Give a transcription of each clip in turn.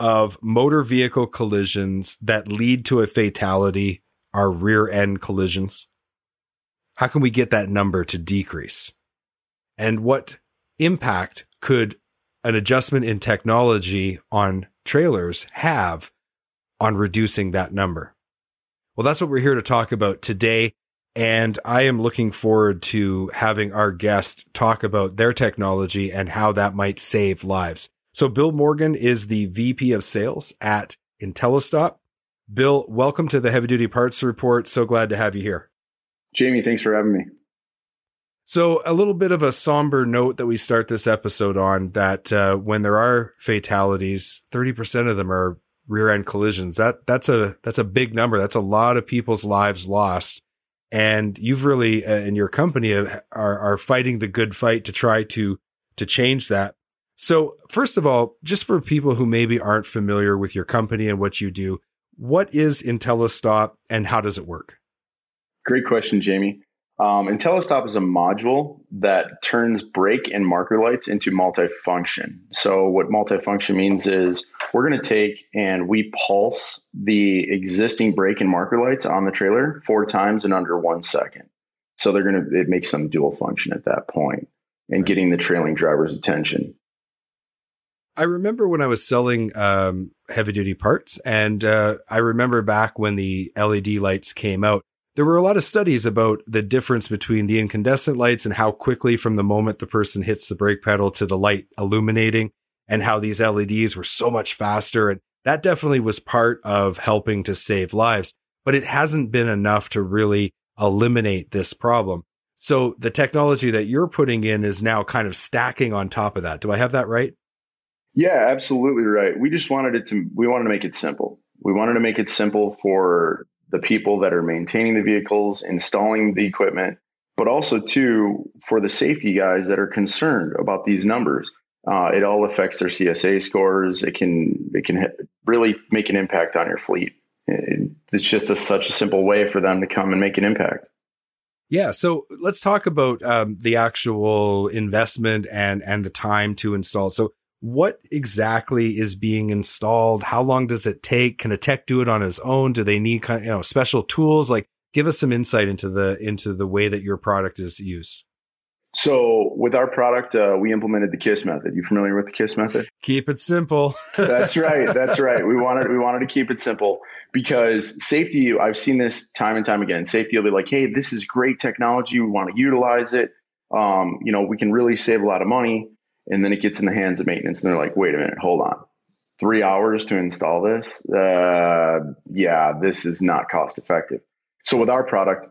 of motor vehicle collisions that lead to a fatality are rear end collisions? How can we get that number to decrease? And what impact could an adjustment in technology on trailers have on reducing that number? Well, that's what we're here to talk about today. And I am looking forward to having our guest talk about their technology and how that might save lives. So Bill Morgan is the VP of sales at Intellistop. Bill, welcome to the Heavy Duty Parts Report. So glad to have you here. Jamie, thanks for having me. So, a little bit of a somber note that we start this episode on that uh, when there are fatalities, 30% of them are rear end collisions. That that's a that's a big number. That's a lot of people's lives lost. And you've really uh, in your company uh, are are fighting the good fight to try to to change that. So, first of all, just for people who maybe aren't familiar with your company and what you do, what is Intellistop and how does it work? Great question, Jamie. Um, IntelliStop is a module that turns brake and marker lights into multifunction. So, what multifunction means is we're going to take and we pulse the existing brake and marker lights on the trailer four times in under one second. So, they're going to, it makes them dual function at that point and getting the trailing driver's attention. I remember when I was selling um, heavy duty parts, and uh, I remember back when the LED lights came out, there were a lot of studies about the difference between the incandescent lights and how quickly from the moment the person hits the brake pedal to the light illuminating and how these LEDs were so much faster. And that definitely was part of helping to save lives, but it hasn't been enough to really eliminate this problem. So the technology that you're putting in is now kind of stacking on top of that. Do I have that right? Yeah, absolutely right. We just wanted it to, we wanted to make it simple. We wanted to make it simple for the people that are maintaining the vehicles, installing the equipment, but also too for the safety guys that are concerned about these numbers. Uh, it all affects their CSA scores. It can it can really make an impact on your fleet. It, it's just a, such a simple way for them to come and make an impact. Yeah, so let's talk about um, the actual investment and and the time to install. So what exactly is being installed? How long does it take? Can a tech do it on his own? Do they need kind of, you know special tools? Like, give us some insight into the into the way that your product is used. So with our product, uh, we implemented the KISS method. You familiar with the KISS method? Keep it simple. that's right. That's right. We wanted we wanted to keep it simple because safety. I've seen this time and time again. Safety will be like, "Hey, this is great technology. We want to utilize it. Um, you know, we can really save a lot of money." And then it gets in the hands of maintenance and they're like wait a minute hold on. Three hours to install this? Uh, yeah this is not cost effective. So with our product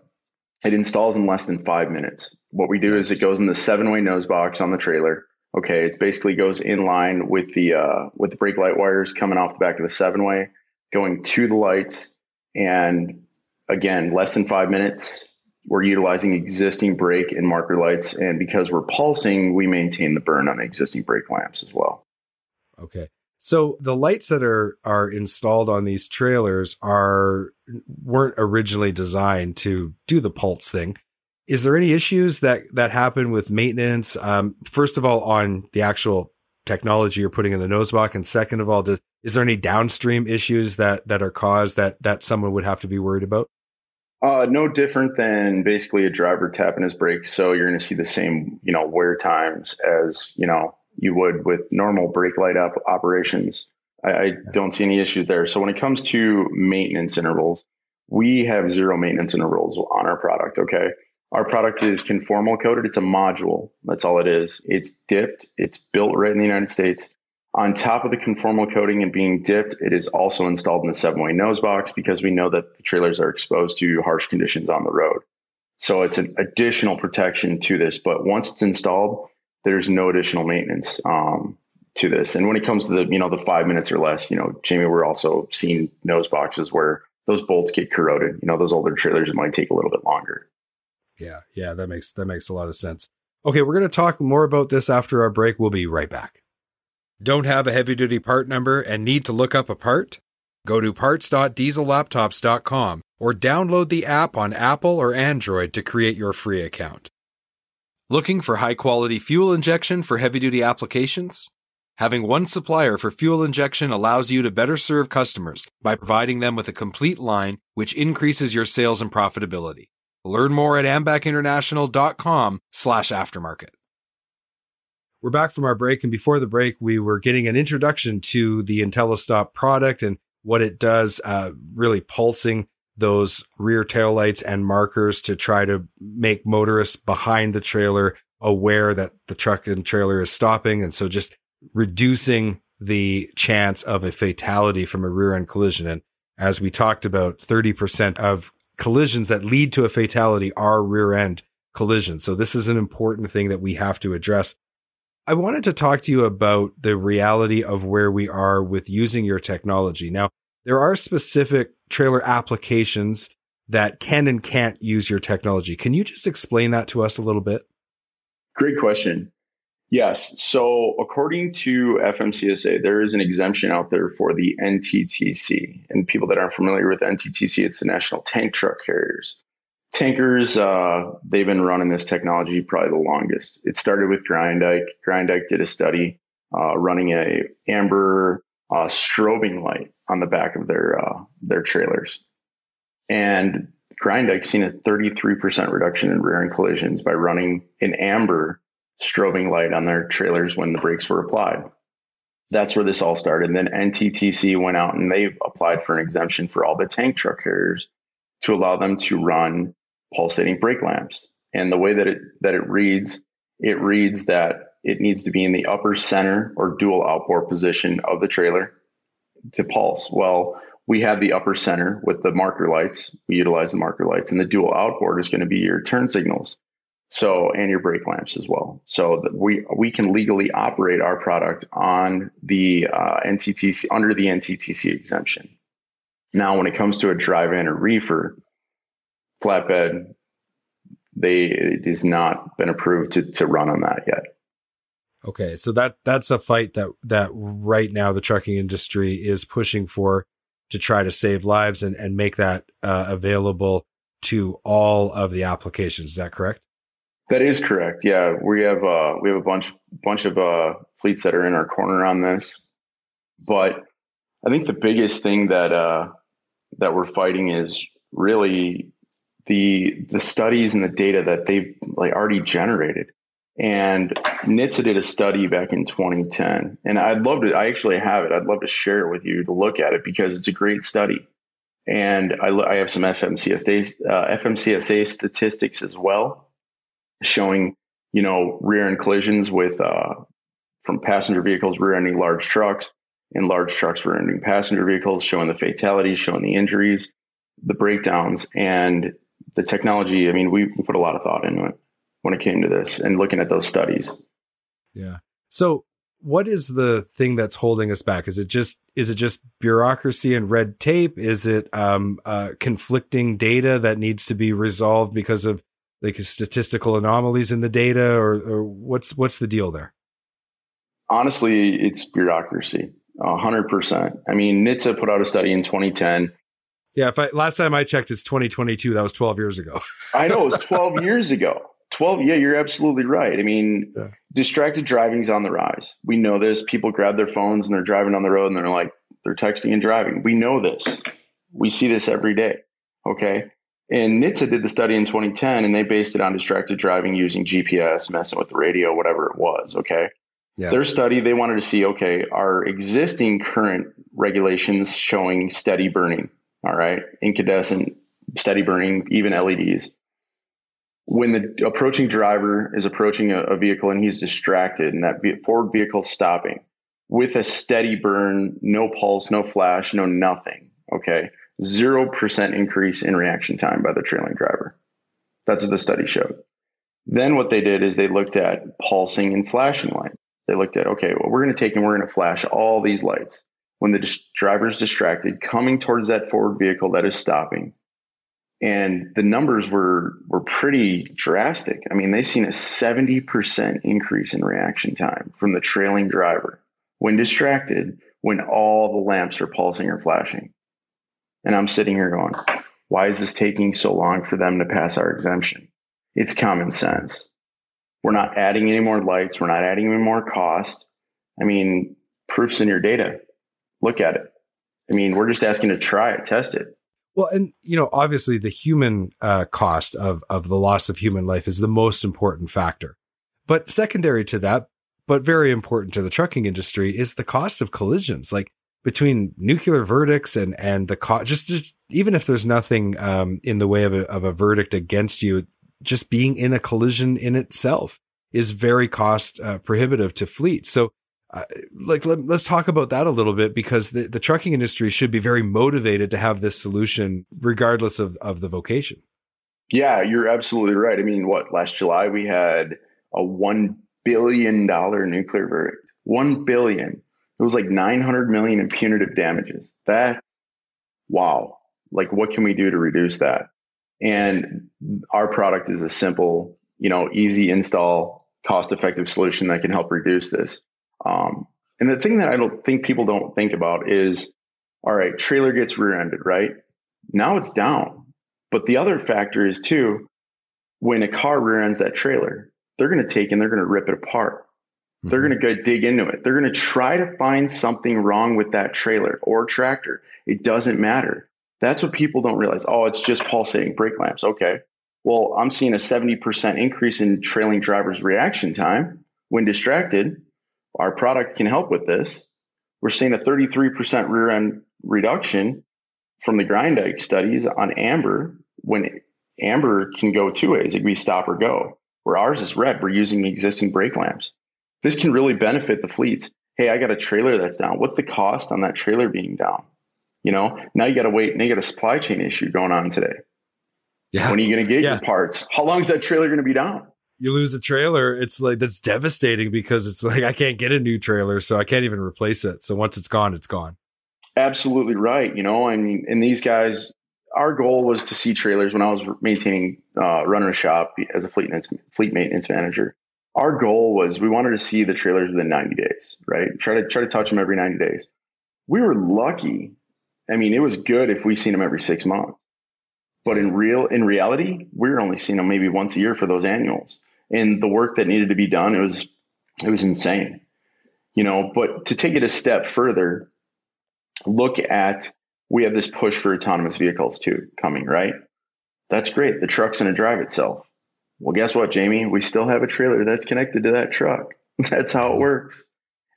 it installs in less than five minutes. What we do is it goes in the seven way nose box on the trailer okay? It basically goes in line with the uh, with the brake light wires coming off the back of the seven way going to the lights and again less than five minutes we're utilizing existing brake and marker lights. And because we're pulsing, we maintain the burn on the existing brake lamps as well. Okay. So the lights that are are installed on these trailers are weren't originally designed to do the pulse thing. Is there any issues that that happen with maintenance? Um, first of all, on the actual technology you're putting in the nose block, and second of all, is there any downstream issues that that are caused that that someone would have to be worried about? Uh, no different than basically a driver tapping his brakes. So you're going to see the same, you know, wear times as you know you would with normal brake light up operations. I, I don't see any issues there. So when it comes to maintenance intervals, we have zero maintenance intervals on our product. Okay. Our product is conformal coated. It's a module. That's all it is. It's dipped. It's built right in the United States. On top of the conformal coating and being dipped, it is also installed in the seven way nose box because we know that the trailers are exposed to harsh conditions on the road. So it's an additional protection to this. But once it's installed, there's no additional maintenance um, to this. And when it comes to the, you know, the five minutes or less, you know, Jamie, we're also seeing nose boxes where those bolts get corroded. You know, those older trailers might take a little bit longer. Yeah, yeah, that makes that makes a lot of sense. Okay, we're going to talk more about this after our break. We'll be right back. Don't have a heavy duty part number and need to look up a part? Go to parts.diesellaptops.com or download the app on Apple or Android to create your free account. Looking for high quality fuel injection for heavy duty applications? Having one supplier for fuel injection allows you to better serve customers by providing them with a complete line, which increases your sales and profitability. Learn more at ambacinternational.com slash aftermarket. We're back from our break, and before the break, we were getting an introduction to the IntelliStop product and what it does, uh, really pulsing those rear taillights and markers to try to make motorists behind the trailer aware that the truck and trailer is stopping. And so just reducing the chance of a fatality from a rear end collision. And as we talked about, 30% of collisions that lead to a fatality are rear end collisions. So this is an important thing that we have to address. I wanted to talk to you about the reality of where we are with using your technology. Now, there are specific trailer applications that can and can't use your technology. Can you just explain that to us a little bit? Great question. Yes. So, according to FMCSA, there is an exemption out there for the NTTC. And people that aren't familiar with NTTC, it's the National Tank Truck Carriers. Tankers, uh, they've been running this technology probably the longest. It started with Groendyke. Groendyke did a study uh, running a amber uh, strobing light on the back of their uh, their trailers, and Groendyke seen a 33% reduction in rear end collisions by running an amber strobing light on their trailers when the brakes were applied. That's where this all started. And then NTTC went out and they applied for an exemption for all the tank truck carriers to allow them to run pulsating brake lamps. And the way that it that it reads, it reads that it needs to be in the upper center or dual outboard position of the trailer to pulse. Well, we have the upper center with the marker lights. We utilize the marker lights, and the dual outboard is going to be your turn signals. So, and your brake lamps as well. So that we we can legally operate our product on the uh, NTTC under the NTTC exemption. Now, when it comes to a dry van or reefer flatbed, they it has not been approved to to run on that yet. Okay, so that that's a fight that that right now the trucking industry is pushing for to try to save lives and and make that uh, available to all of the applications. Is that correct? That is correct. Yeah, we have uh, we have a bunch bunch of uh, fleets that are in our corner on this, but I think the biggest thing that uh, that we're fighting is really the the studies and the data that they've like already generated. And NHTSA did a study back in 2010, and I'd love to. I actually have it. I'd love to share it with you to look at it because it's a great study. And I, I have some FMCSA uh, FMCSA statistics as well showing, you know, rear end collisions with uh, from passenger vehicles rear ending large trucks and large trucks rear ending passenger vehicles, showing the fatalities, showing the injuries, the breakdowns, and the technology. I mean, we, we put a lot of thought into it when it came to this and looking at those studies. Yeah. So what is the thing that's holding us back? Is it just is it just bureaucracy and red tape? Is it um, uh, conflicting data that needs to be resolved because of like statistical anomalies in the data, or, or what's what's the deal there? Honestly, it's bureaucracy, hundred percent. I mean, NHTSA put out a study in 2010. Yeah, if I last time I checked, it's 2022. That was 12 years ago. I know it was 12 years ago. 12. Yeah, you're absolutely right. I mean, yeah. distracted driving is on the rise. We know this. People grab their phones and they're driving on the road and they're like, they're texting and driving. We know this. We see this every day. Okay. And NHTSA did the study in 2010 and they based it on distracted driving using GPS, messing with the radio, whatever it was. Okay. Yeah. Their study, they wanted to see, okay, are existing current regulations showing steady burning? All right. Incandescent steady burning, even LEDs. When the approaching driver is approaching a, a vehicle and he's distracted and that forward vehicle stopping with a steady burn, no pulse, no flash, no nothing. Okay. 0% increase in reaction time by the trailing driver. That's what the study showed. Then what they did is they looked at pulsing and flashing lights. They looked at, okay, well, we're going to take and we're going to flash all these lights. When the dis- driver is distracted, coming towards that forward vehicle that is stopping, and the numbers were were pretty drastic. I mean, they've seen a 70% increase in reaction time from the trailing driver when distracted, when all the lamps are pulsing or flashing. And I'm sitting here going, why is this taking so long for them to pass our exemption? It's common sense. We're not adding any more lights. We're not adding any more cost. I mean, proofs in your data. Look at it. I mean, we're just asking to try it, test it. Well, and you know, obviously, the human uh, cost of of the loss of human life is the most important factor. But secondary to that, but very important to the trucking industry, is the cost of collisions. Like between nuclear verdicts and and the cost, just, just even if there's nothing um, in the way of a of a verdict against you, just being in a collision in itself is very cost uh, prohibitive to fleets. So, like, let, us talk about that a little bit because the, the trucking industry should be very motivated to have this solution, regardless of, of the vocation. Yeah, you're absolutely right. I mean, what last July we had a $1 billion nuclear verdict. 1 billion. It was like 900 million in punitive damages. That, wow. Like, what can we do to reduce that? And our product is a simple, you know, easy install, cost effective solution that can help reduce this. Um, and the thing that I don't think people don't think about is, all right, trailer gets rear ended, right? Now it's down. But the other factor is too, when a car rear ends that trailer, they're going to take and they're going to rip it apart. Mm-hmm. They're going to go dig into it. They're going to try to find something wrong with that trailer or tractor. It doesn't matter. That's what people don't realize. Oh, it's just pulsating brake lamps. Okay. Well, I'm seeing a 70% increase in trailing driver's reaction time when distracted. Our product can help with this. We're seeing a 33% rear end reduction from the Groendyke studies on amber when amber can go two ways. It can be stop or go. Where ours is red, we're using existing brake lamps. This can really benefit the fleets. Hey, I got a trailer that's down. What's the cost on that trailer being down? You know, now you got to wait. Now you got a supply chain issue going on today. Yeah. When are you going to get yeah. your parts? How long is that trailer going to be down? You lose a trailer, it's like that's devastating because it's like I can't get a new trailer, so I can't even replace it. So once it's gone, it's gone. Absolutely right. You know, I mean, and these guys, our goal was to see trailers when I was maintaining, uh, running a shop as a fleet maintenance, fleet maintenance manager. Our goal was we wanted to see the trailers within 90 days, right? Try to try to touch them every 90 days. We were lucky I mean, it was good if we seen them every six months. But in real in reality, we are only seeing them maybe once a year for those annuals. And the work that needed to be done, it was it was insane. You know, but to take it a step further, look at we have this push for autonomous vehicles too coming, right? That's great. The truck's going to drive itself. Well, guess what, Jamie? We still have a trailer that's connected to that truck. That's how it works.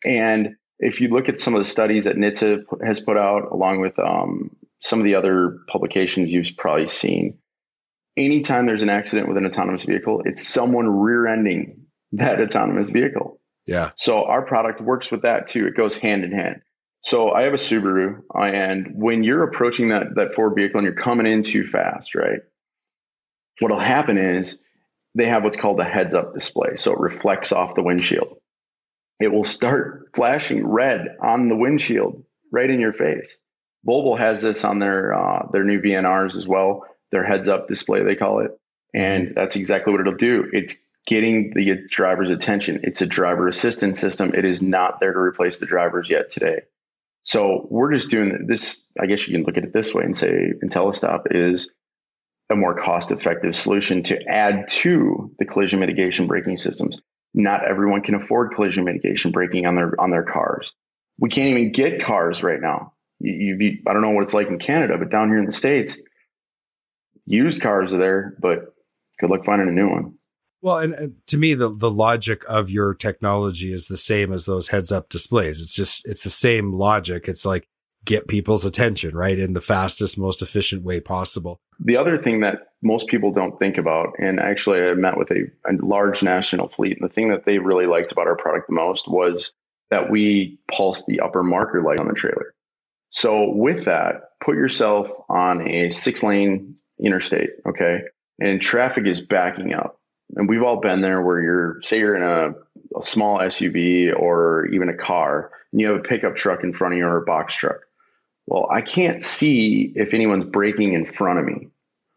And if you look at some of the studies that NHTSA has put out, along with um, some of the other publications you've probably seen, anytime there's an accident with an autonomous vehicle, it's someone rear ending that autonomous vehicle. Yeah. So our product works with that too. It goes hand in hand. So I have a Subaru, and when you're approaching that that Ford vehicle and you're coming in too fast, right? What'll happen is they have what's called a heads up display, so it reflects off the windshield it will start flashing red on the windshield right in your face. Volvo has this on their uh, their new VNRs as well. Their heads up display they call it, and that's exactly what it'll do. It's getting the driver's attention. It's a driver assistance system. It is not there to replace the drivers yet today. So we're just doing this. I guess you can look at it this way and say IntelliStop is a more cost effective solution to add to the collision mitigation braking systems not everyone can afford collision mitigation braking on their on their cars. We can't even get cars right now. You, you, I don't know what it's like in Canada, but down here in the states, used cars are there, but good luck finding a new one. Well, and, and, to me, the the logic of your technology is the same as those heads up displays. It's just it's the same logic. It's like get people's attention right in the fastest, most efficient way possible. the other thing that most people don't think about, and actually I met with a, a large national fleet, and the thing that they really liked about our product the most was that we pulse the upper marker light on the trailer. So with that, put yourself on a six lane interstate, okay? And traffic is backing up. And we've all been there where you're, say you're in a, a small SUV or even a car, and you have a pickup truck in front of you or a box truck. Well, I can't see if anyone's braking in front of me.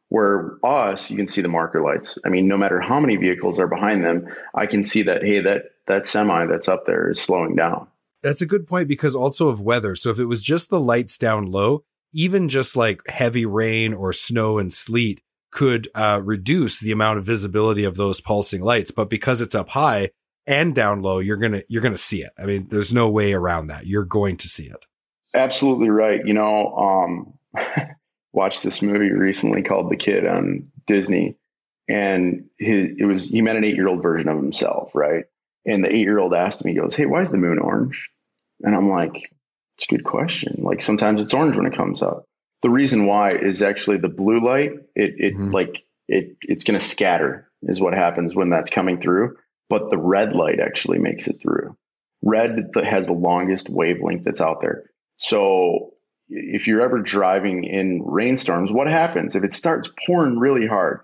Where us, you can see the marker lights. I mean, no matter how many vehicles are behind them, I can see that, hey, that, that semi that's up there is slowing down. That's a good point because also of weather. So if it was just the lights down low, even just like heavy rain or snow and sleet could uh, reduce the amount of visibility of those pulsing lights. But because it's up high and down low, you're gonna you're gonna see it. I mean, there's no way around that. You're going to see it. Absolutely right. You know, um, watched this movie recently called The Kid on Disney, and his, it was he met an eight year old version of himself, right? And the eight year old asked me, he goes, "Hey, why is the moon orange?" And I'm like, "It's a good question. Like sometimes it's orange when it comes up. The reason why is actually the blue light. It it mm-hmm. like it it's going to scatter is what happens when that's coming through. But the red light actually makes it through. Red has the longest wavelength that's out there. So if you're ever driving in rainstorms, what happens if it starts pouring really hard?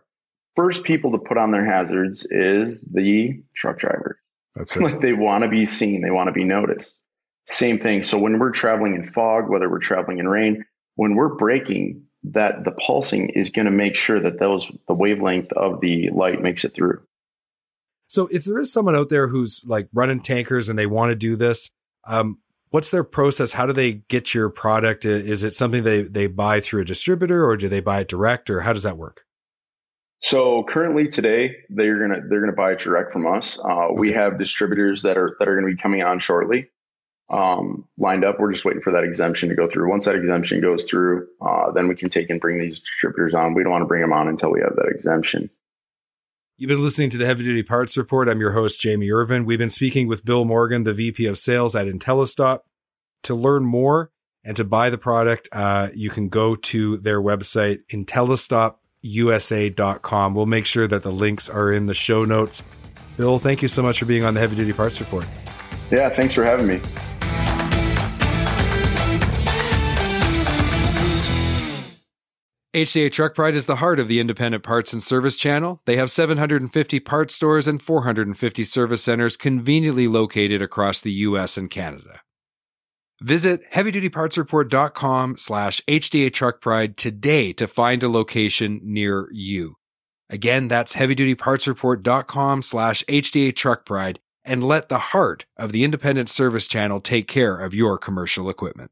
First people to put on their hazards is the truck driver. That's it. like they want to be seen, they want to be noticed. Same thing. So when we're traveling in fog, whether we're traveling in rain, when we're braking, that the pulsing is going to make sure that those the wavelength of the light makes it through. So if there is someone out there who's like running tankers and they want to do this, um, what's their process? How do they get your product? Is it something they, they buy through a distributor or do they buy it direct or how does that work? So currently today they're gonna they're gonna buy it direct from us. Uh. We have distributors that are that are gonna be coming on shortly, um, lined up. We're just waiting for that exemption to go through. Once that exemption goes through, uh, then we can take and bring these distributors on. We don't want to bring them on until we have that exemption. You've been listening to the Heavy Duty Parts Report. I'm your host, Jamie Irvin. We've been speaking with Bill Morgan, the VP of Sales at IntelliStop. To learn more and to buy the product, uh, you can go to their website, IntelliStopUSA.com. We'll make sure that the links are in the show notes. Bill, thank you so much for being on the Heavy Duty Parts Report. Yeah, thanks for having me. HDA Truck Pride is the heart of the independent parts and service channel. They have 750 parts stores and 450 service centers conveniently located across the US and Canada. Visit heavydutypartsreport.com slash HDA Truck Pride today to find a location near you. Again, that's heavydutypartsreport.com slash HDA Truck Pride and let the heart of the independent service channel take care of your commercial equipment.